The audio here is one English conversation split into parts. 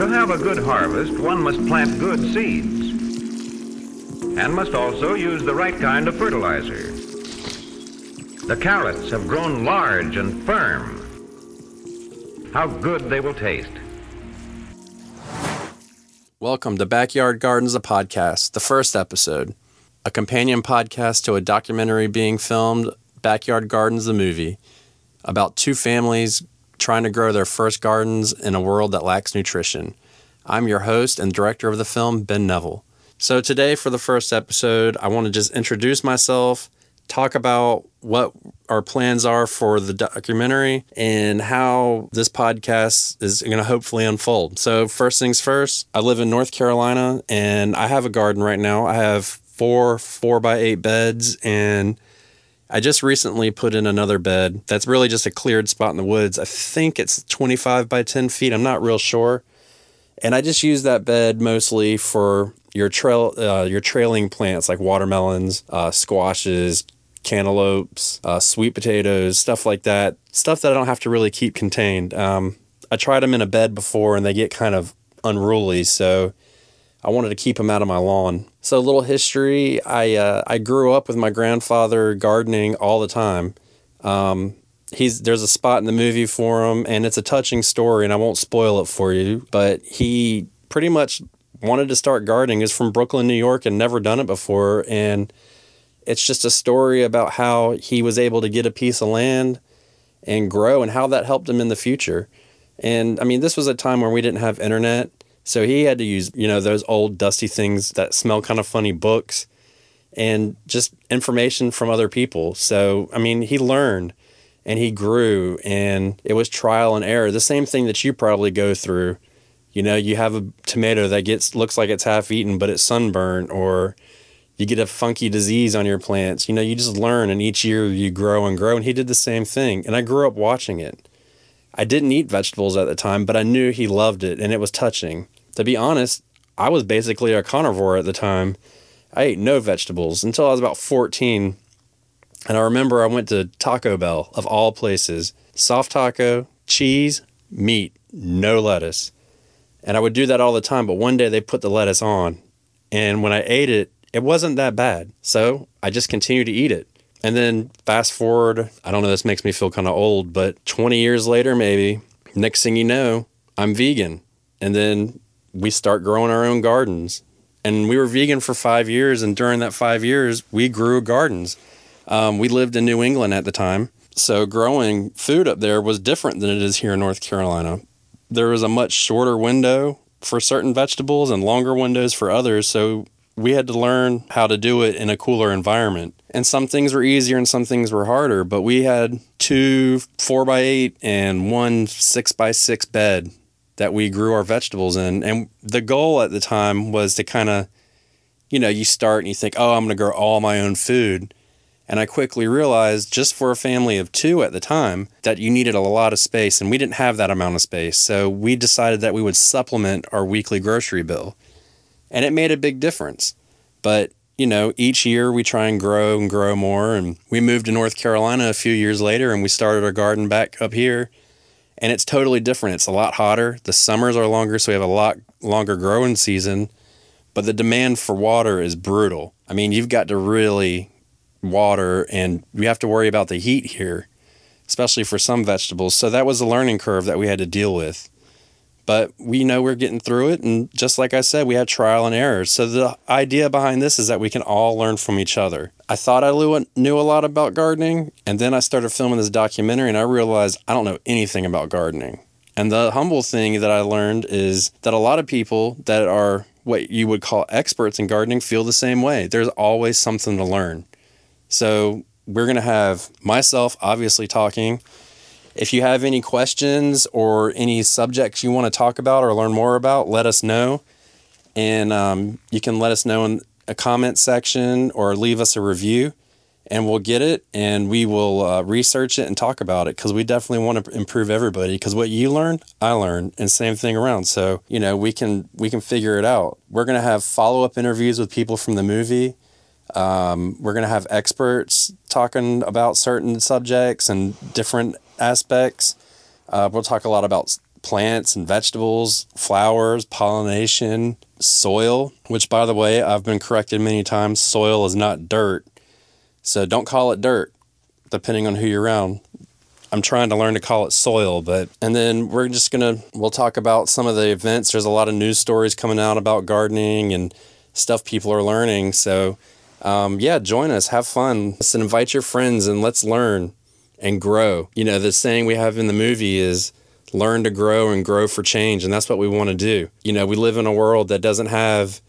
To have a good harvest, one must plant good seeds and must also use the right kind of fertilizer. The carrots have grown large and firm. How good they will taste. Welcome to Backyard Gardens, a podcast, the first episode, a companion podcast to a documentary being filmed, Backyard Gardens, the movie, about two families trying to grow their first gardens in a world that lacks nutrition. I'm your host and director of the film, Ben Neville. So, today for the first episode, I want to just introduce myself, talk about what our plans are for the documentary, and how this podcast is going to hopefully unfold. So, first things first, I live in North Carolina and I have a garden right now. I have four four by eight beds and I just recently put in another bed that's really just a cleared spot in the woods. I think it's 25 by 10 feet. I'm not real sure. And I just use that bed mostly for your trail, uh, your trailing plants like watermelons, uh, squashes, cantaloupes, uh, sweet potatoes, stuff like that. Stuff that I don't have to really keep contained. Um, I tried them in a bed before and they get kind of unruly, so I wanted to keep them out of my lawn. So, a little history I, uh, I grew up with my grandfather gardening all the time. Um, he's there's a spot in the movie for him and it's a touching story and I won't spoil it for you, but he pretty much wanted to start gardening is from Brooklyn, New York and never done it before and it's just a story about how he was able to get a piece of land and grow and how that helped him in the future. And I mean, this was a time where we didn't have internet, so he had to use, you know, those old dusty things that smell kind of funny books and just information from other people. So, I mean, he learned and he grew and it was trial and error. The same thing that you probably go through. You know, you have a tomato that gets looks like it's half eaten but it's sunburned or you get a funky disease on your plants. You know, you just learn and each year you grow and grow and he did the same thing and I grew up watching it. I didn't eat vegetables at the time, but I knew he loved it and it was touching. To be honest, I was basically a carnivore at the time. I ate no vegetables until I was about 14 and I remember I went to Taco Bell, of all places, soft taco, cheese, meat, no lettuce. And I would do that all the time, but one day they put the lettuce on. And when I ate it, it wasn't that bad. So I just continued to eat it. And then fast forward, I don't know, this makes me feel kind of old, but 20 years later, maybe, next thing you know, I'm vegan. And then we start growing our own gardens. And we were vegan for five years. And during that five years, we grew gardens. Um, we lived in New England at the time, so growing food up there was different than it is here in North Carolina. There was a much shorter window for certain vegetables and longer windows for others, so we had to learn how to do it in a cooler environment. And some things were easier and some things were harder, but we had two four by eight and one six by six bed that we grew our vegetables in. And the goal at the time was to kind of, you know, you start and you think, oh, I'm going to grow all my own food. And I quickly realized, just for a family of two at the time, that you needed a lot of space, and we didn't have that amount of space. So we decided that we would supplement our weekly grocery bill. And it made a big difference. But, you know, each year we try and grow and grow more. And we moved to North Carolina a few years later and we started our garden back up here. And it's totally different. It's a lot hotter. The summers are longer, so we have a lot longer growing season. But the demand for water is brutal. I mean, you've got to really water and we have to worry about the heat here, especially for some vegetables. So that was a learning curve that we had to deal with. But we know we're getting through it. And just like I said, we had trial and error. So the idea behind this is that we can all learn from each other. I thought I knew a lot about gardening. And then I started filming this documentary and I realized I don't know anything about gardening. And the humble thing that I learned is that a lot of people that are what you would call experts in gardening feel the same way. There's always something to learn. So we're going to have myself obviously talking. If you have any questions or any subjects you want to talk about or learn more about, let us know. And um, you can let us know in a comment section or leave us a review and we'll get it and we will uh, research it and talk about it because we definitely want to improve everybody because what you learn i learn and same thing around. So you know we can we can figure it out. We're to have follow-up interviews with people from the movie. Um, we're going to have experts talking about certain subjects and different aspects. Uh, we'll talk a lot about plants and vegetables, flowers, pollination, soil, which by the way, I've been corrected many times. Soil is not dirt. So don't call it dirt, depending on who you're around. I'm trying to learn to call it soil, but and then we're just gonna we'll talk about some of the events. There's a lot of news stories coming out about gardening and stuff people are learning. So um, yeah, join us, have fun, let's invite your friends, and let's learn and grow. You know, the saying we have in the movie is learn to grow and grow for change, and that's what we want to do. You know, we live in a world that doesn't have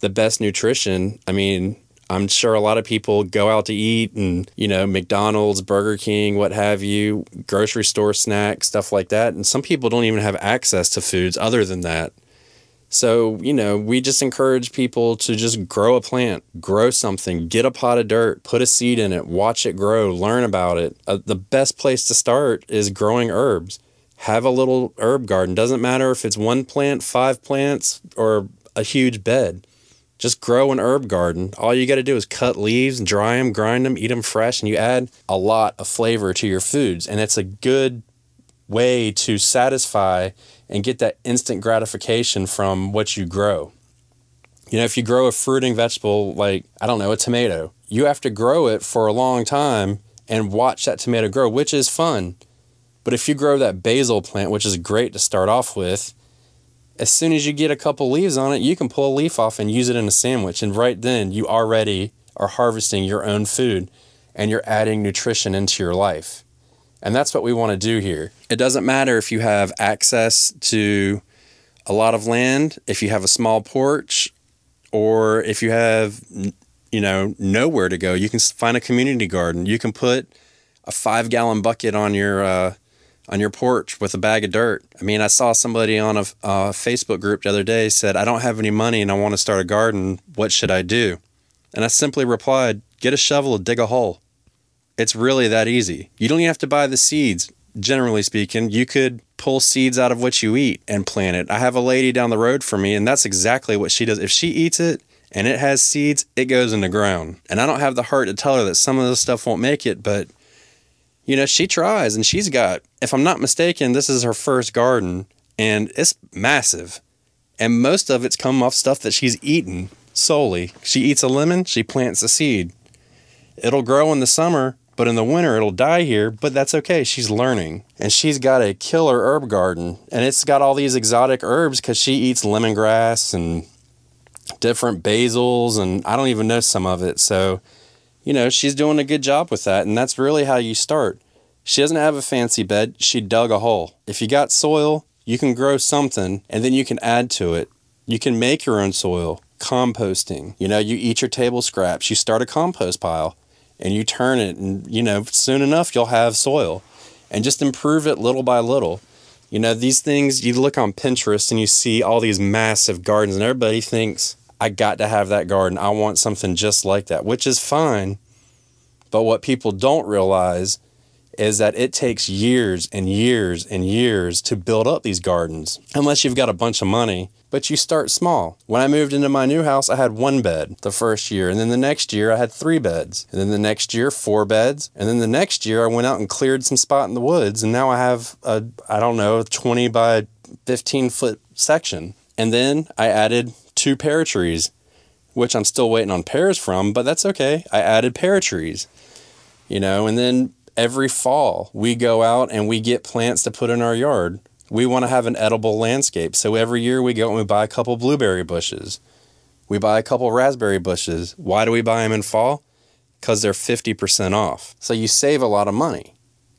the best nutrition. I mean, I'm sure a lot of people go out to eat and, you know, McDonald's, Burger King, what have you, grocery store snacks, stuff like that. And some people don't even have access to foods other than that. So, you know, we just encourage people to just grow a plant, grow something, get a pot of dirt, put a seed in it, watch it grow, learn about it. Uh, the best place to start is growing herbs. Have a little herb garden. Doesn't matter if it's one plant, five plants, or a huge bed just grow an herb garden. All you got to do is cut leaves, dry them, grind them, eat them fresh, and you add a lot of flavor to your foods. And it's a good way to satisfy and get that instant gratification from what you grow. You know, if you grow a fruiting vegetable like, I don't know, a tomato, you have to grow it for a long time and watch that tomato grow, which is fun. But if you grow that basil plant, which is great to start off with, as soon as you get a couple leaves on it, you can pull a leaf off and use it in a sandwich. And right then, you already are harvesting your own food and you're adding nutrition into your life. And that's what we want to do here. It doesn't matter if you have access to a lot of land, if you have a small porch, or if you have, you know, nowhere to go. You can find a community garden. You can put a five gallon bucket on your uh, on your porch with a bag of dirt. I mean, I saw somebody on a, a, Facebook group the other day said, I don't have any money and I want to start a garden. What should I do? And I simply replied, get a shovel and dig a hole. It's really that easy. You don't even have to buy the seeds. Generally speaking, you could pull seeds out of what you eat and plant it. I have a lady down the road from me, and that's exactly what she does. If she eats it and it has seeds, it goes in the ground. And I don't have the heart to tell her that some of this stuff won't make it, but you know, she tries and she's got, if I'm not mistaken, this is her first garden and it's massive. And most of it's come off stuff that she's eaten solely. She eats a lemon, she plants a seed. It'll grow in the summer, but in the winter it'll die here, but that's okay. She's learning. And she's got a killer herb garden and it's got all these exotic herbs because she eats lemongrass and different basils and I don't even know some of it. So you know, she's doing a good job with that. And that's really how you start. She doesn't have a fancy bed, she dug a hole. If you got soil, you can grow something and then you can add to it. You can make your own soil, composting. You know, you eat your table scraps, you start a compost pile and you turn it, and, you know, soon enough you'll have soil and just improve it little by little. You know, these things, you look on Pinterest and you see all these massive gardens, and everybody thinks, I got to have that garden. I want something just like that, which is fine. But what people don't realize is that it takes years and years and years to build up these gardens, unless you've got a bunch of money. But you start small. When I moved into my new house, I had one bed the first year. And then the next year, I had three beds. And then the next year, four beds. And then the next year, I went out and cleared some spot in the woods. And now I have a, I don't know, 20 by 15 foot section. And then I added two pear trees, which I'm still waiting on pears from, but that's okay. I added pear trees, you know, and then every fall we go out and we get plants to put in our yard. We want to have an edible landscape. So every year we go and we buy a couple blueberry bushes. We buy a couple raspberry bushes. Why do we buy them in fall? Because they're 50% off. So you save a lot of money.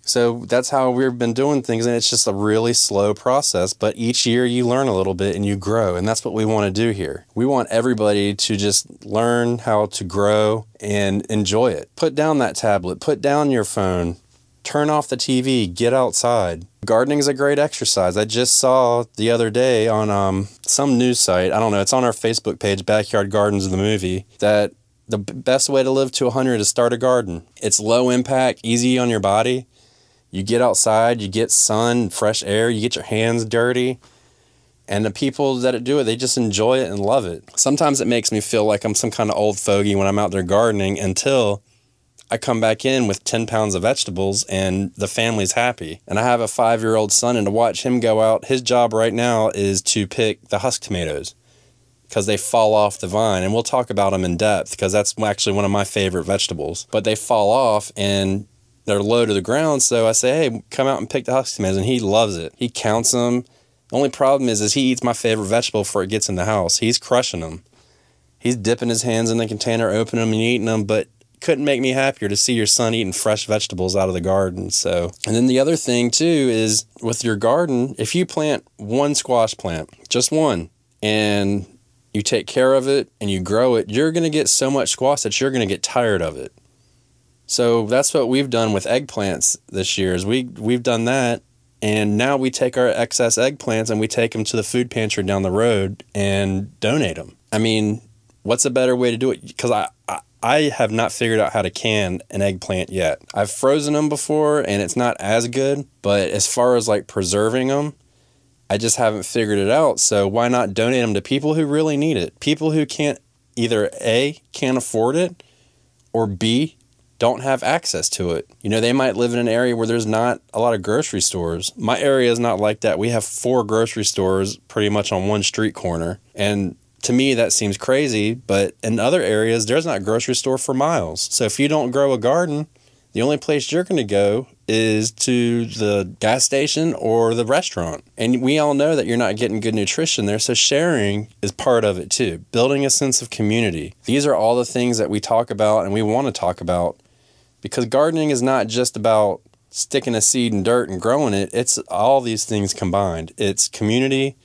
So that's how we've been doing things, and it's just a really slow process. But each year you learn a little bit and you grow, and that's what we want to do here. We want everybody to just learn how to grow and enjoy it. Put down that tablet, put down your phone, turn off the TV, get outside. Gardening is a great exercise. I just saw the other day on um, some news site, I don't know, it's on our Facebook page, Backyard Gardens of the Movie, that the best way to live to 100 is start a garden. It's low impact, easy on your body you get outside, you get sun, fresh air, you get your hands dirty. And the people that do it, they just enjoy it and love it. Sometimes it makes me feel like I'm some kind of old fogey when I'm out there gardening until I come back in with 10 pounds of vegetables and the family's happy. And I have a five year old son, and to watch him go out, his job right now is to pick the husk tomatoes because they fall off the vine. And we'll talk about them in depth because that's actually one of my favorite vegetables. But they fall off and they're low to the ground. So I say, hey, come out and pick the husk tomatoes. And he loves it. He counts them. The only problem is, is he eats my favorite vegetable before it gets in the house. He's crushing them. He's dipping his hands in the container, opening them and eating them, but couldn't make me happier to see your son eating fresh vegetables out of the garden. So, and then the other thing too is with your garden, if you plant one squash plant, just one, and you take care of it and you grow it, you're going to get so much squash that you're going to get tired of it. So that's what we've done with eggplants this year. Is we we've done that, and now we take our excess eggplants and we take them to the food pantry down the road and donate them. I mean, what's a better way to do it? Because I, I I have not figured out how to can an eggplant yet. I've frozen them before and it's not as good, but as far as like preserving them, I just haven't figured it out. So why not donate them to people who really need it? People who can't either A, can't afford it, or B, don't have access to it. You know, they might live in an area where there's not a lot of grocery stores. My area is not like that. We have four grocery stores pretty much on one street corner. And to me, that seems crazy, but in other areas, there's not a grocery store for miles. So if you don't grow a garden, the only place you're going to go is to the gas station or the restaurant. And we all know that you're not getting good nutrition there. So sharing is part of it too. Building a sense of community. These are all the things that we talk about and we want to talk about because gardening is not just about sticking a seed in dirt and growing it, it's all these things combined. It's community,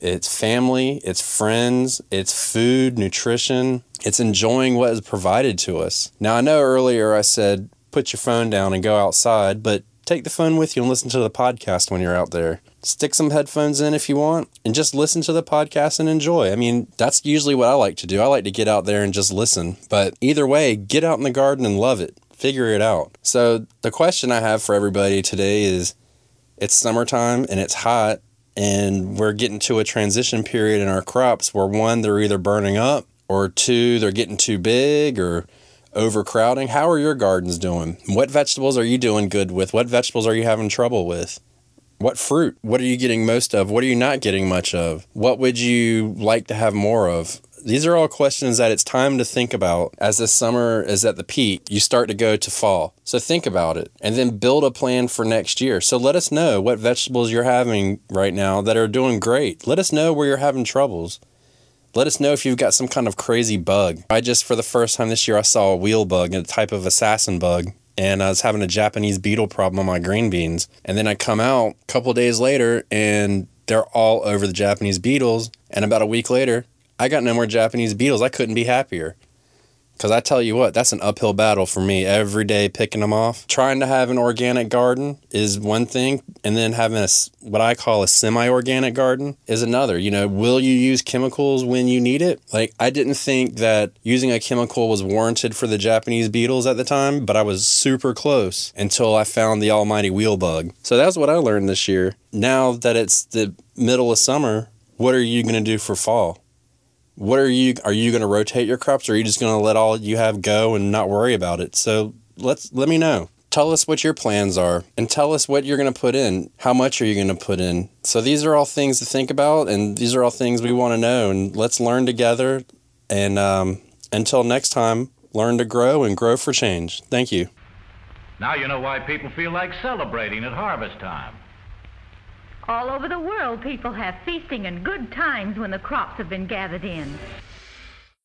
it's family, it's friends, it's food, nutrition, it's enjoying what is provided to us. Now, I know earlier I said put your phone down and go outside, but take the phone with you and listen to the podcast when you're out there. Stick some headphones in if you want and just listen to the podcast and enjoy. I mean, that's usually what I like to do. I like to get out there and just listen. But either way, get out in the garden and love it figure it out. So, the question I have for everybody today is it's summertime and it's hot, and we're getting to a transition period in our crops where one, they're either burning up, or two, they're getting too big or overcrowding. How are your gardens doing? What vegetables are you doing good with? What vegetables are you having trouble with? What fruit? What are you getting most of? What are you not getting much of? What would you like to have more of? These are all questions that it's time to think about as the summer is at the peak. You start to go to fall. So think about it and then build a plan for next year. So let us know what vegetables you're having right now that are doing great. Let us know where you're having troubles. Let us know if you've got some kind of crazy bug. I just, for the first time this year, I saw a wheel bug, a type of assassin bug, and I was having a Japanese beetle problem on my green beans. And then I come out a couple days later and they're all over the Japanese beetles. And about a week later, I got no more Japanese beetles. I couldn't be happier. Because I tell you what, that's an uphill battle for me every day picking them off. Trying to have an organic garden is one thing, and then having a, what I call a semi organic garden is another. You know, will you use chemicals when you need it? Like, I didn't think that using a chemical was warranted for the Japanese beetles at the time, but I was super close until I found the almighty wheel bug. So that's what I learned this year. Now that it's the middle of summer, what are you going to do for fall? What are you are you going to rotate your crops or are you just going to let all you have go and not worry about it? So let's let me know. Tell us what your plans are and tell us what you're going to put in. How much are you going to put in? So these are all things to think about and these are all things we want to know and let's learn together. And um, until next time learn to grow and grow for change. Thank you. Now you know why people feel like celebrating at harvest time all over the world, people have feasting and good times when the crops have been gathered in.